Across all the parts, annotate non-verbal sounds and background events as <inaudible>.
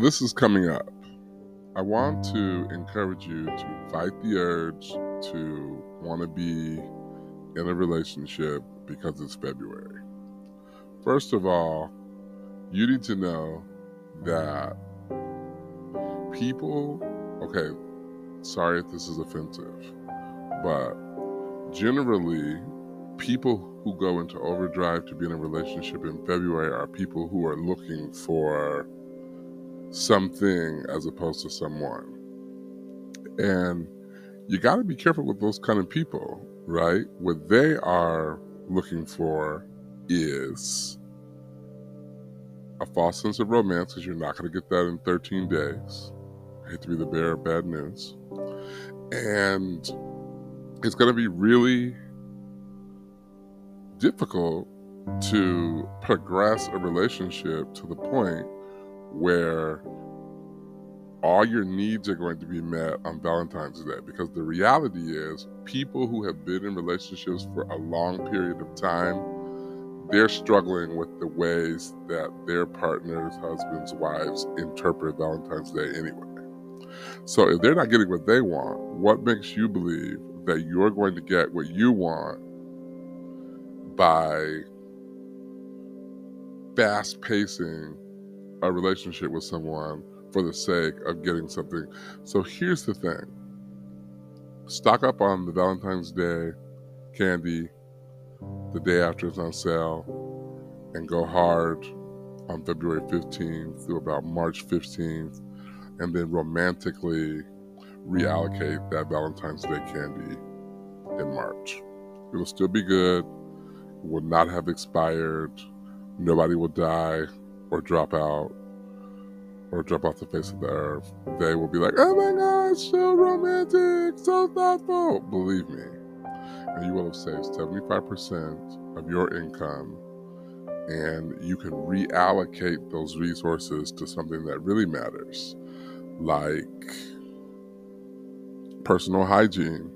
this is coming up. I want to encourage you to fight the urge to want to be in a relationship because it's February. First of all, you need to know that people, okay, sorry if this is offensive, but generally, people who go into overdrive to be in a relationship in February are people who are looking for something as opposed to someone. And you got to be careful with those kind of people, right? What they are looking for is a false sense of romance because you're not going to get that in 13 days. I hate to be the bearer of bad news. And it's going to be really difficult to progress a relationship to the point where all your needs are going to be met on Valentine's Day because the reality is people who have been in relationships for a long period of time they're struggling with the ways that their partners, husbands, wives interpret Valentine's Day anyway. So if they're not getting what they want, what makes you believe that you're going to get what you want by fast pacing a relationship with someone for the sake of getting something. So here's the thing stock up on the Valentine's Day candy the day after it's on sale and go hard on February 15th through about March 15th, and then romantically reallocate that Valentine's Day candy in March. It'll still be good, will not have expired, nobody will die or drop out or drop off the face of the earth, they will be like, oh my gosh, so romantic, so thoughtful. Believe me. And you will have saved 75% of your income and you can reallocate those resources to something that really matters, like personal hygiene,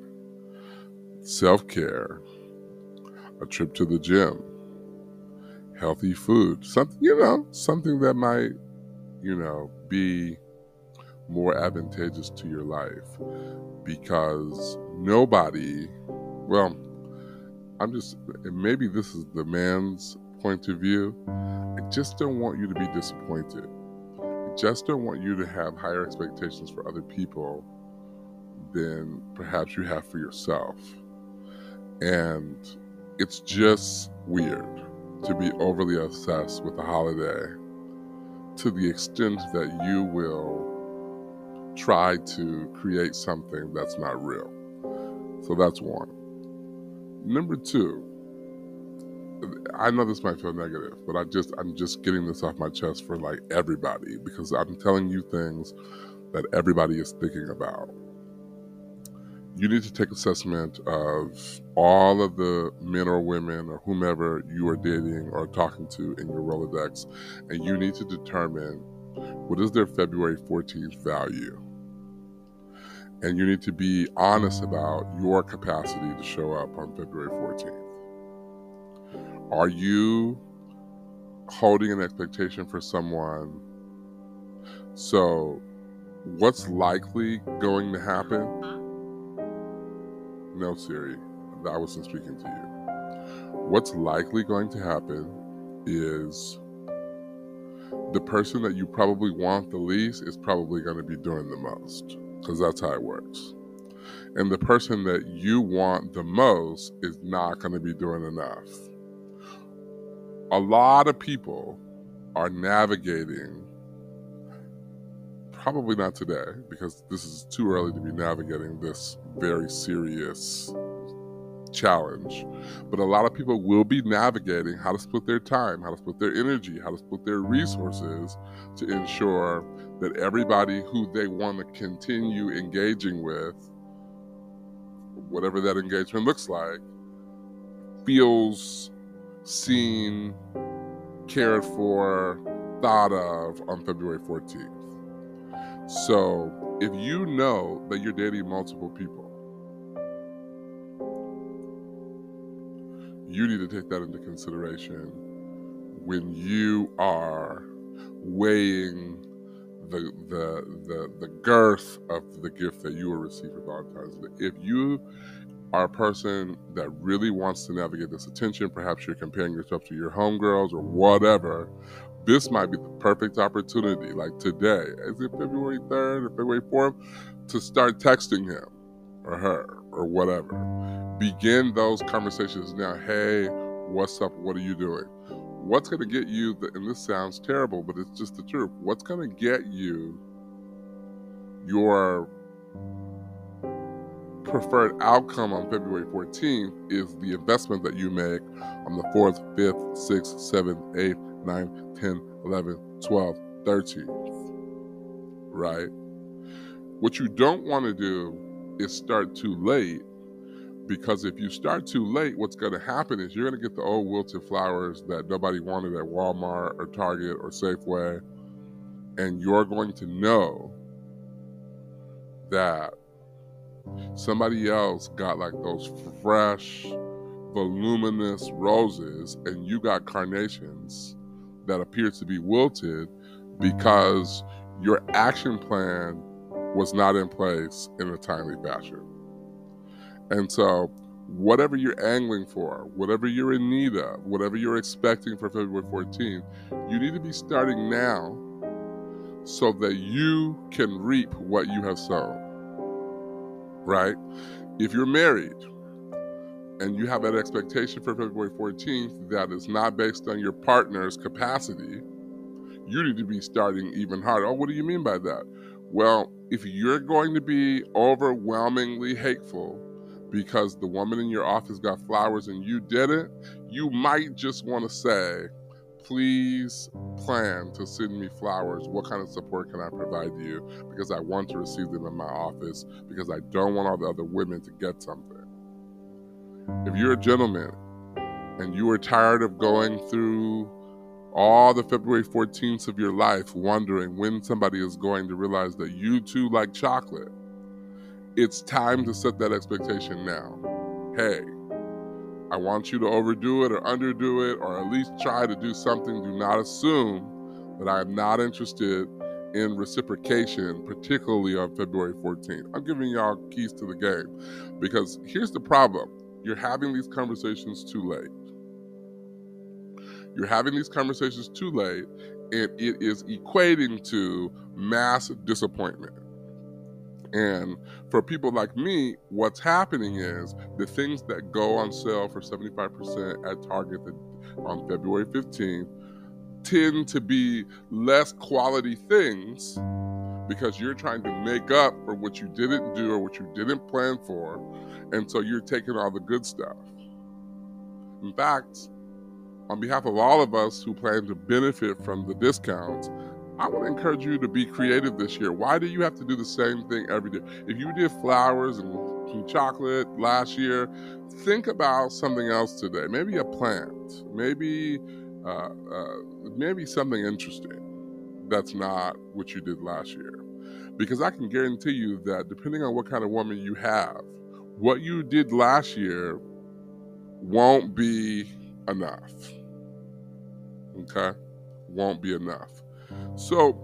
self care, a trip to the gym, healthy food, something, you know, something that might you know, be more advantageous to your life because nobody, well, I'm just, maybe this is the man's point of view. I just don't want you to be disappointed. I just don't want you to have higher expectations for other people than perhaps you have for yourself. And it's just weird to be overly obsessed with the holiday to the extent that you will try to create something that's not real. So that's one. Number two, I know this might feel negative, but I just I'm just getting this off my chest for like everybody because I'm telling you things that everybody is thinking about you need to take assessment of all of the men or women or whomever you are dating or talking to in your Rolodex, and you need to determine what is their February 14th value. And you need to be honest about your capacity to show up on February 14th. Are you holding an expectation for someone? So, what's likely going to happen? No, Siri, I wasn't speaking to you. What's likely going to happen is the person that you probably want the least is probably going to be doing the most because that's how it works. And the person that you want the most is not going to be doing enough. A lot of people are navigating probably not today because this is too early to be navigating this very serious challenge. But a lot of people will be navigating how to split their time, how to split their energy, how to split their resources to ensure that everybody who they want to continue engaging with whatever that engagement looks like, feels seen, cared for, thought of on February 14th. So if you know that you're dating multiple people, you need to take that into consideration when you are weighing the the the, the girth of the gift that you will receive for Valentine's Day. If you are a person that really wants to navigate this attention, perhaps you're comparing yourself to your homegirls or whatever, this might be the perfect opportunity, like today, is it February 3rd or February 4th, to start texting him or her or whatever. Begin those conversations now. Hey, what's up? What are you doing? What's going to get you, the, and this sounds terrible, but it's just the truth. What's going to get you your preferred outcome on February 14th is the investment that you make on the 4th, 5th, 6th, 7th, 8th, 9th, 10th, 11th, 12th, 13th. Right? What you don't want to do is start too late because if you start too late, what's going to happen is you're going to get the old wilted flowers that nobody wanted at Walmart or Target or Safeway. And you're going to know that somebody else got like those fresh, voluminous roses, and you got carnations that appear to be wilted because your action plan was not in place in a timely fashion. And so, whatever you're angling for, whatever you're in need of, whatever you're expecting for February 14th, you need to be starting now so that you can reap what you have sown. Right? If you're married and you have that expectation for February 14th that is not based on your partner's capacity, you need to be starting even harder. Oh, what do you mean by that? Well, if you're going to be overwhelmingly hateful because the woman in your office got flowers and you didn't, you might just want to say, please plan to send me flowers. What kind of support can I provide you? Because I want to receive them in my office because I don't want all the other women to get something. If you're a gentleman and you are tired of going through all the February 14ths of your life wondering when somebody is going to realize that you too like chocolate. It's time to set that expectation now. Hey, I want you to overdo it or underdo it or at least try to do something. Do not assume that I am not interested in reciprocation, particularly on February 14th. I'm giving y'all keys to the game because here's the problem you're having these conversations too late. You're having these conversations too late, and it is equating to mass disappointment. And for people like me, what's happening is the things that go on sale for 75% at Target on February 15th tend to be less quality things because you're trying to make up for what you didn't do or what you didn't plan for. And so you're taking all the good stuff. In fact, on behalf of all of us who plan to benefit from the discounts, I want to encourage you to be creative this year. Why do you have to do the same thing every day? If you did flowers and chocolate last year, think about something else today. Maybe a plant, maybe uh, uh, maybe something interesting that's not what you did last year. Because I can guarantee you that depending on what kind of woman you have, what you did last year won't be enough. Okay? Won't be enough. So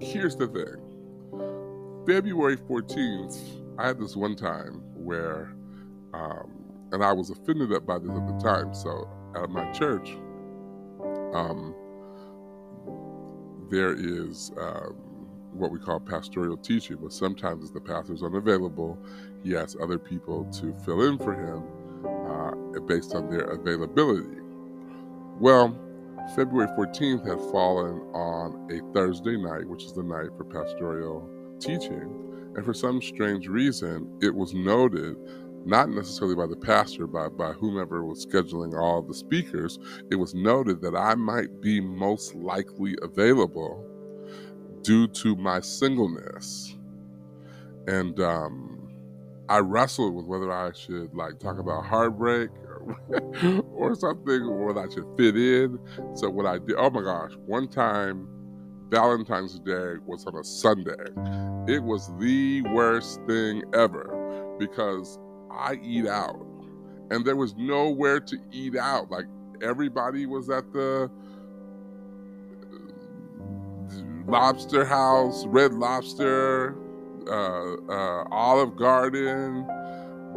here's the thing February 14th, I had this one time where, um, and I was offended by this at the time. So at my church, um, there is um, what we call pastoral teaching, but sometimes the is unavailable. He asks other people to fill in for him uh, based on their availability. Well, February 14th had fallen on a Thursday night, which is the night for pastoral teaching. And for some strange reason, it was noted, not necessarily by the pastor, but by whomever was scheduling all the speakers, it was noted that I might be most likely available due to my singleness. And um, I wrestled with whether I should like talk about heartbreak or, <laughs> or something, or I should fit in. So what I did, oh my gosh, one time Valentine's Day was on a Sunday. It was the worst thing ever because I eat out and there was nowhere to eat out. Like everybody was at the lobster house, red lobster, uh, uh, Olive Garden,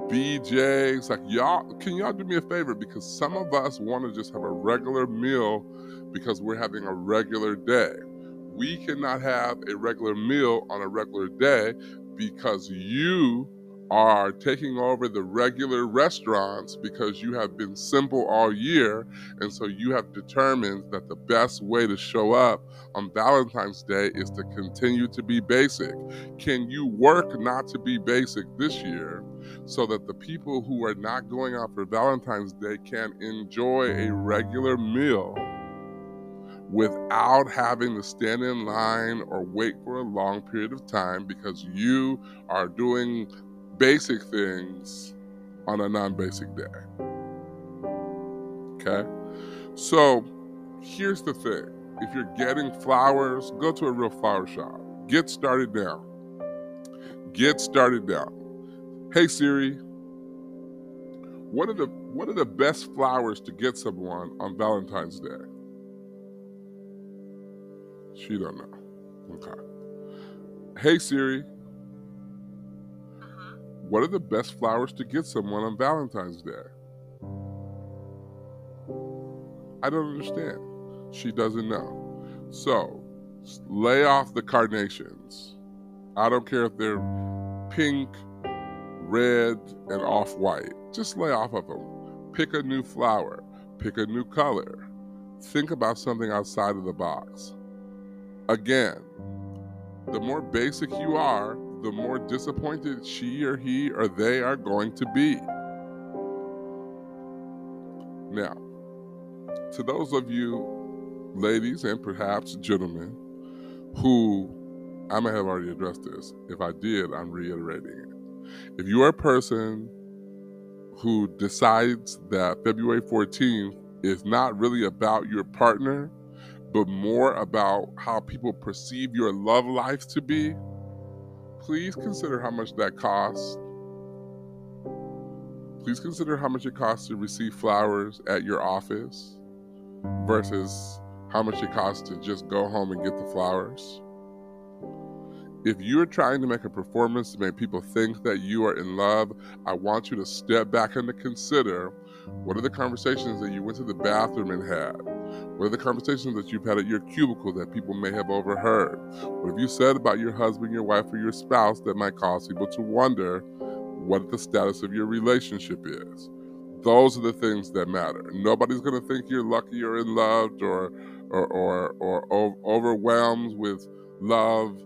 BJ's. Like y'all, can y'all do me a favor? Because some of us want to just have a regular meal because we're having a regular day. We cannot have a regular meal on a regular day because you are taking over the regular restaurants because you have been simple all year. And so you have determined that the best way to show up on Valentine's Day is to continue to be basic. Can you work not to be basic this year so that the people who are not going out for Valentine's Day can enjoy a regular meal? without having to stand in line or wait for a long period of time because you are doing basic things on a non basic day. Okay? So here's the thing if you're getting flowers, go to a real flower shop. Get started now. Get started now. Hey Siri, what are the what are the best flowers to get someone on Valentine's Day? She don't know. Okay. Hey Siri, what are the best flowers to get someone on Valentine's Day? I don't understand. She doesn't know. So, lay off the carnations. I don't care if they're pink, red, and off white. Just lay off of them. Pick a new flower, pick a new color. Think about something outside of the box. Again, the more basic you are, the more disappointed she or he or they are going to be. Now, to those of you ladies and perhaps gentlemen who I may have already addressed this. If I did, I'm reiterating it. If you are a person who decides that February 14th is not really about your partner, but more about how people perceive your love life to be, please consider how much that costs. Please consider how much it costs to receive flowers at your office versus how much it costs to just go home and get the flowers. If you're trying to make a performance to make people think that you are in love, I want you to step back and to consider what are the conversations that you went to the bathroom and had? What are the conversations that you've had at your cubicle that people may have overheard? What have you said about your husband, your wife, or your spouse that might cause people to wonder what the status of your relationship is? Those are the things that matter. Nobody's going to think you're lucky or in love or, or, or, or, overwhelmed with love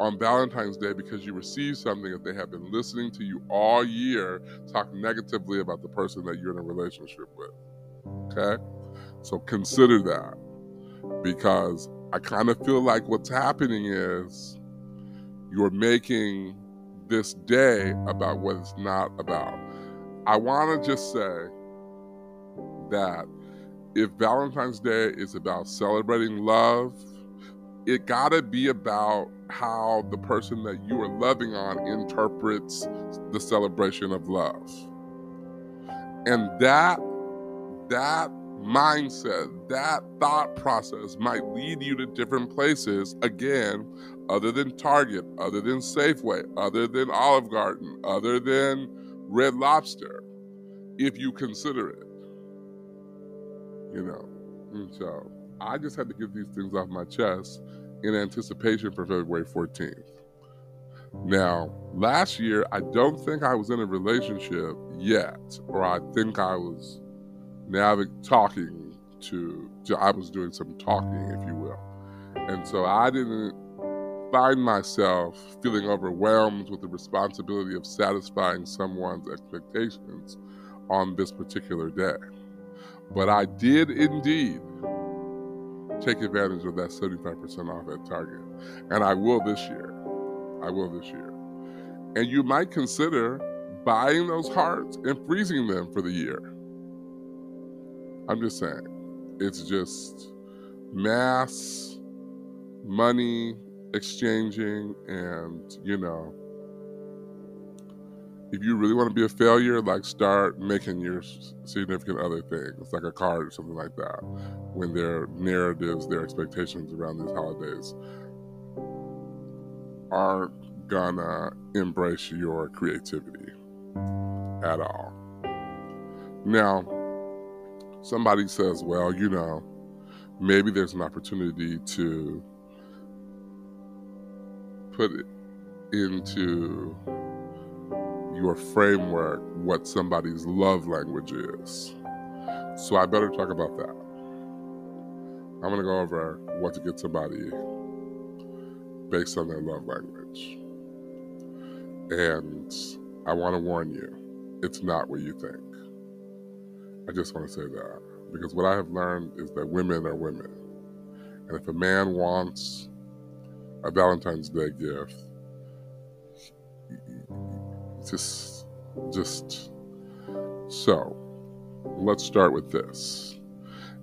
on Valentine's Day because you received something if they have been listening to you all year talk negatively about the person that you're in a relationship with. Okay? So consider that because I kind of feel like what's happening is you're making this day about what it's not about. I want to just say that if Valentine's Day is about celebrating love, it got to be about how the person that you are loving on interprets the celebration of love. And that that mindset, that thought process might lead you to different places again, other than Target, other than Safeway, other than Olive Garden, other than Red Lobster, if you consider it. You know, and so I just had to get these things off my chest in anticipation for February 14th. Now, last year, I don't think I was in a relationship yet, or I think I was now talking to, to, I was doing some talking, if you will. And so I didn't find myself feeling overwhelmed with the responsibility of satisfying someone's expectations on this particular day. But I did indeed take advantage of that 75% off at Target. And I will this year. I will this year. And you might consider buying those hearts and freezing them for the year. I'm just saying. It's just mass money exchanging and, you know, if you really want to be a failure, like start making your significant other things, like a card or something like that, when their narratives, their expectations around these holidays aren't gonna embrace your creativity at all. Now, somebody says, well, you know, maybe there's an opportunity to put it into your framework what somebody's love language is. So I better talk about that. I'm going to go over what to get somebody based on their love language. And I want to warn you, it's not what you think. I just want to say that. Because what I have learned is that women are women. And if a man wants a Valentine's Day gift, just just so let's start with this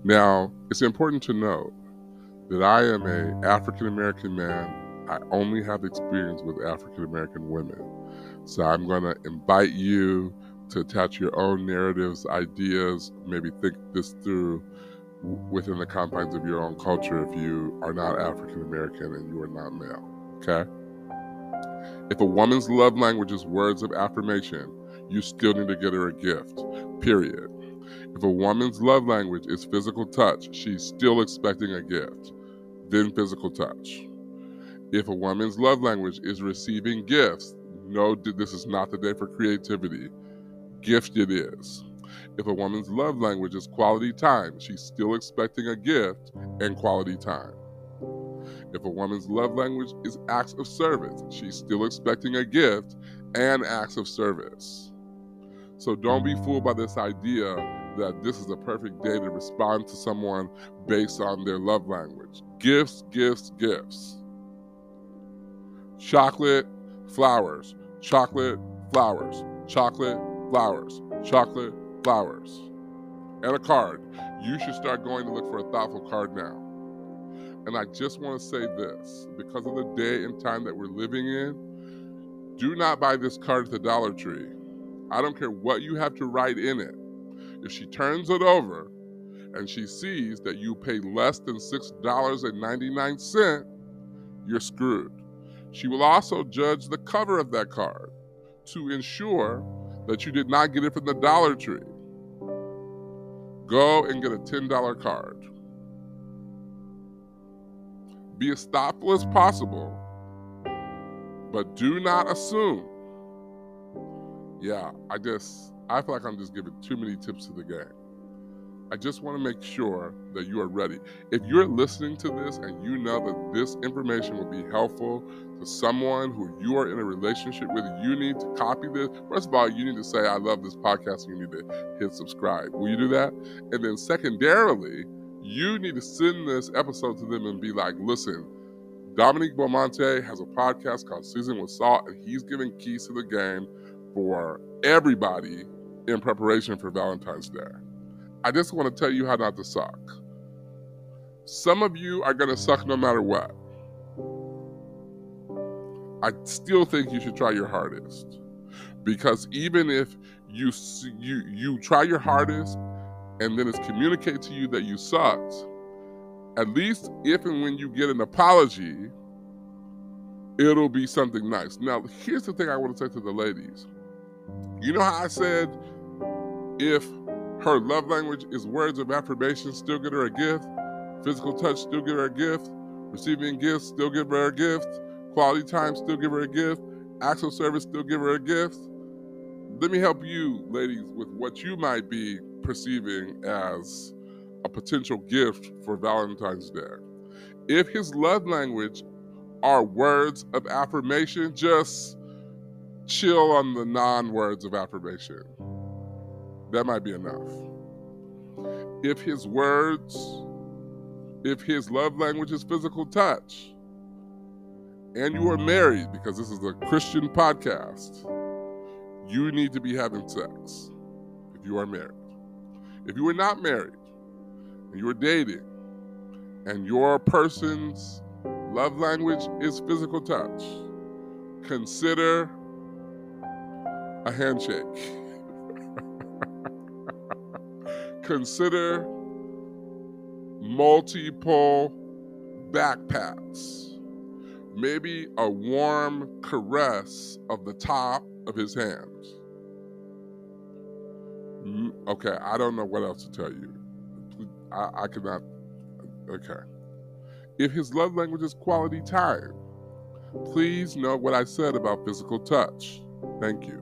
now it's important to note that i am a african american man i only have experience with african american women so i'm going to invite you to attach your own narratives ideas maybe think this through within the confines of your own culture if you are not african american and you are not male okay if a woman's love language is words of affirmation, you still need to get her a gift, period. If a woman's love language is physical touch, she's still expecting a gift, then physical touch. If a woman's love language is receiving gifts, no, this is not the day for creativity. Gift it is. If a woman's love language is quality time, she's still expecting a gift and quality time. If a woman's love language is acts of service, she's still expecting a gift and acts of service. So don't be fooled by this idea that this is a perfect day to respond to someone based on their love language. Gifts, gifts, gifts. Chocolate, flowers, chocolate, flowers, chocolate, flowers, chocolate, flowers. And a card. You should start going to look for a thoughtful card now. And I just want to say this because of the day and time that we're living in, do not buy this card at the Dollar Tree. I don't care what you have to write in it. If she turns it over and she sees that you pay less than $6.99, you're screwed. She will also judge the cover of that card to ensure that you did not get it from the Dollar Tree. Go and get a $10 card. Be as thoughtful as possible, but do not assume. Yeah, I just, I feel like I'm just giving too many tips to the game. I just want to make sure that you are ready. If you're listening to this and you know that this information will be helpful to someone who you are in a relationship with, you need to copy this. First of all, you need to say, I love this podcast, and you need to hit subscribe. Will you do that? And then, secondarily, you need to send this episode to them and be like, listen, Dominique Beaumonte has a podcast called Seasoned with Salt, and he's giving keys to the game for everybody in preparation for Valentine's Day. I just want to tell you how not to suck. Some of you are going to suck no matter what. I still think you should try your hardest because even if you you you try your hardest and then it's communicated to you that you sucked, at least if and when you get an apology, it'll be something nice. Now, here's the thing I want to say to the ladies. You know how I said if her love language is words of affirmation, still get her a gift, physical touch, still give her a gift, receiving gifts, still give her a gift, quality time, still give her a gift, acts of service, still give her a gift. Let me help you, ladies, with what you might be perceiving as a potential gift for Valentine's Day. If his love language are words of affirmation, just chill on the non words of affirmation. That might be enough. If his words, if his love language is physical touch, and you are married, because this is a Christian podcast, you need to be having sex if you are married. If you are not married and you are dating and your person's love language is physical touch, consider a handshake. <laughs> consider multiple back pats. Maybe a warm caress of the top of his hands. Mm, okay, I don't know what else to tell you. I, I cannot. Okay. If his love language is quality time, please note what I said about physical touch. Thank you.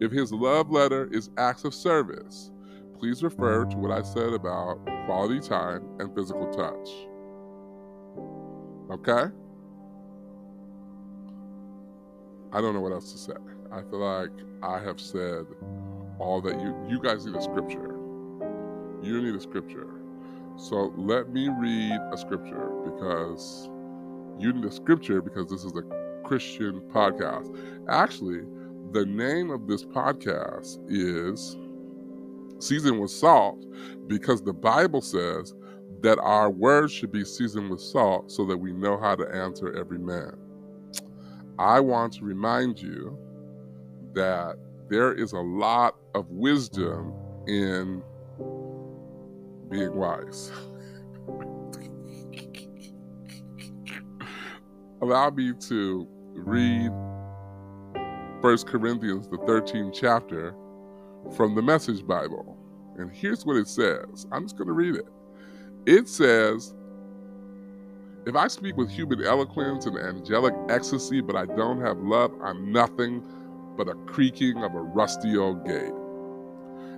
If his love letter is acts of service, please refer to what I said about quality time and physical touch. Okay? I don't know what else to say. I feel like I have said all that you you guys need a scripture. You need a scripture. So let me read a scripture because you need a scripture because this is a Christian podcast. Actually, the name of this podcast is Seasoned with Salt because the Bible says that our words should be seasoned with salt so that we know how to answer every man. I want to remind you that there is a lot of wisdom in being wise. <laughs> Allow me to read 1 Corinthians, the 13th chapter, from the Message Bible. And here's what it says I'm just going to read it. It says, if I speak with human eloquence and angelic ecstasy, but I don't have love, I'm nothing but a creaking of a rusty old gate.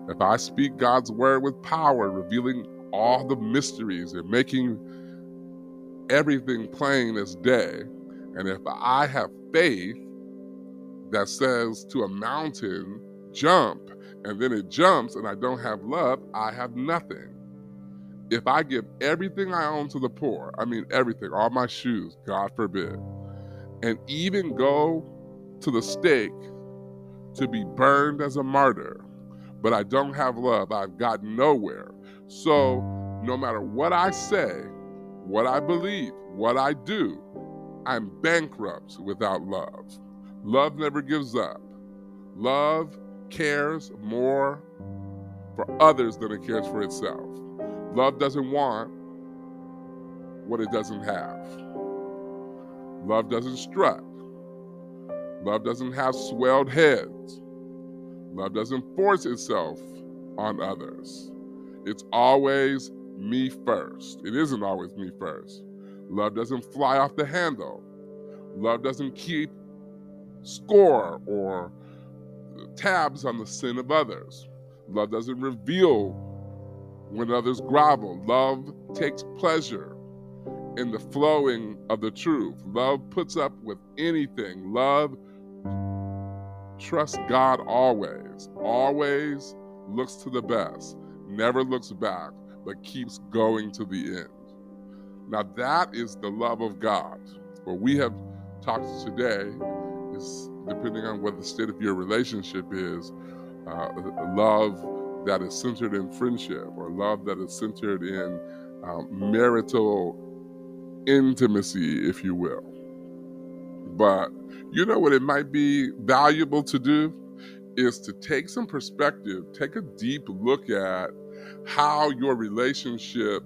If I speak God's word with power, revealing all the mysteries and making everything plain as day, and if I have faith that says to a mountain, jump, and then it jumps and I don't have love, I have nothing if I give everything I own to the poor, I mean everything, all my shoes, God forbid, and even go to the stake to be burned as a martyr, but I don't have love, I've got nowhere. So no matter what I say, what I believe, what I do, I'm bankrupt without love. Love never gives up. Love cares more for others than it cares for itself. Love doesn't want what it doesn't have. Love doesn't strut. Love doesn't have swelled heads. Love doesn't force itself on others. It's always me first. It isn't always me first. Love doesn't fly off the handle. Love doesn't keep score or tabs on the sin of others. Love doesn't reveal when others grovel. Love takes pleasure in the flowing of the truth. Love puts up with anything. Love trusts God always, always looks to the best, never looks back, but keeps going to the end. Now, that is the love of God. What we have talked today is, depending on what the state of your relationship is, uh, love that is centered in friendship or love that is centered in um, marital intimacy, if you will. But you know what it might be valuable to do is to take some perspective, take a deep look at how your relationship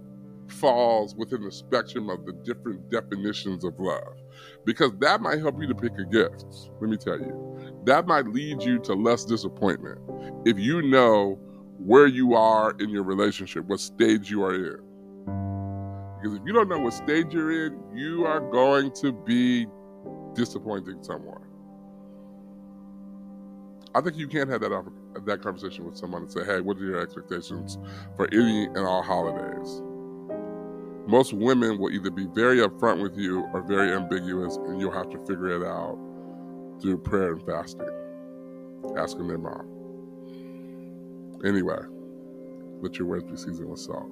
falls within the spectrum of the different definitions of love. Because that might help you to pick a gift. Let me tell you, that might lead you to less disappointment if you know where you are in your relationship, what stage you are in. Because if you don't know what stage you're in, you are going to be disappointing someone. I think you can't have that that conversation with someone and say, "Hey, what are your expectations for any and all holidays?" Most women will either be very upfront with you or very ambiguous, and you'll have to figure it out through prayer and fasting, asking their mom. Anyway, let your words be seasoned with salt.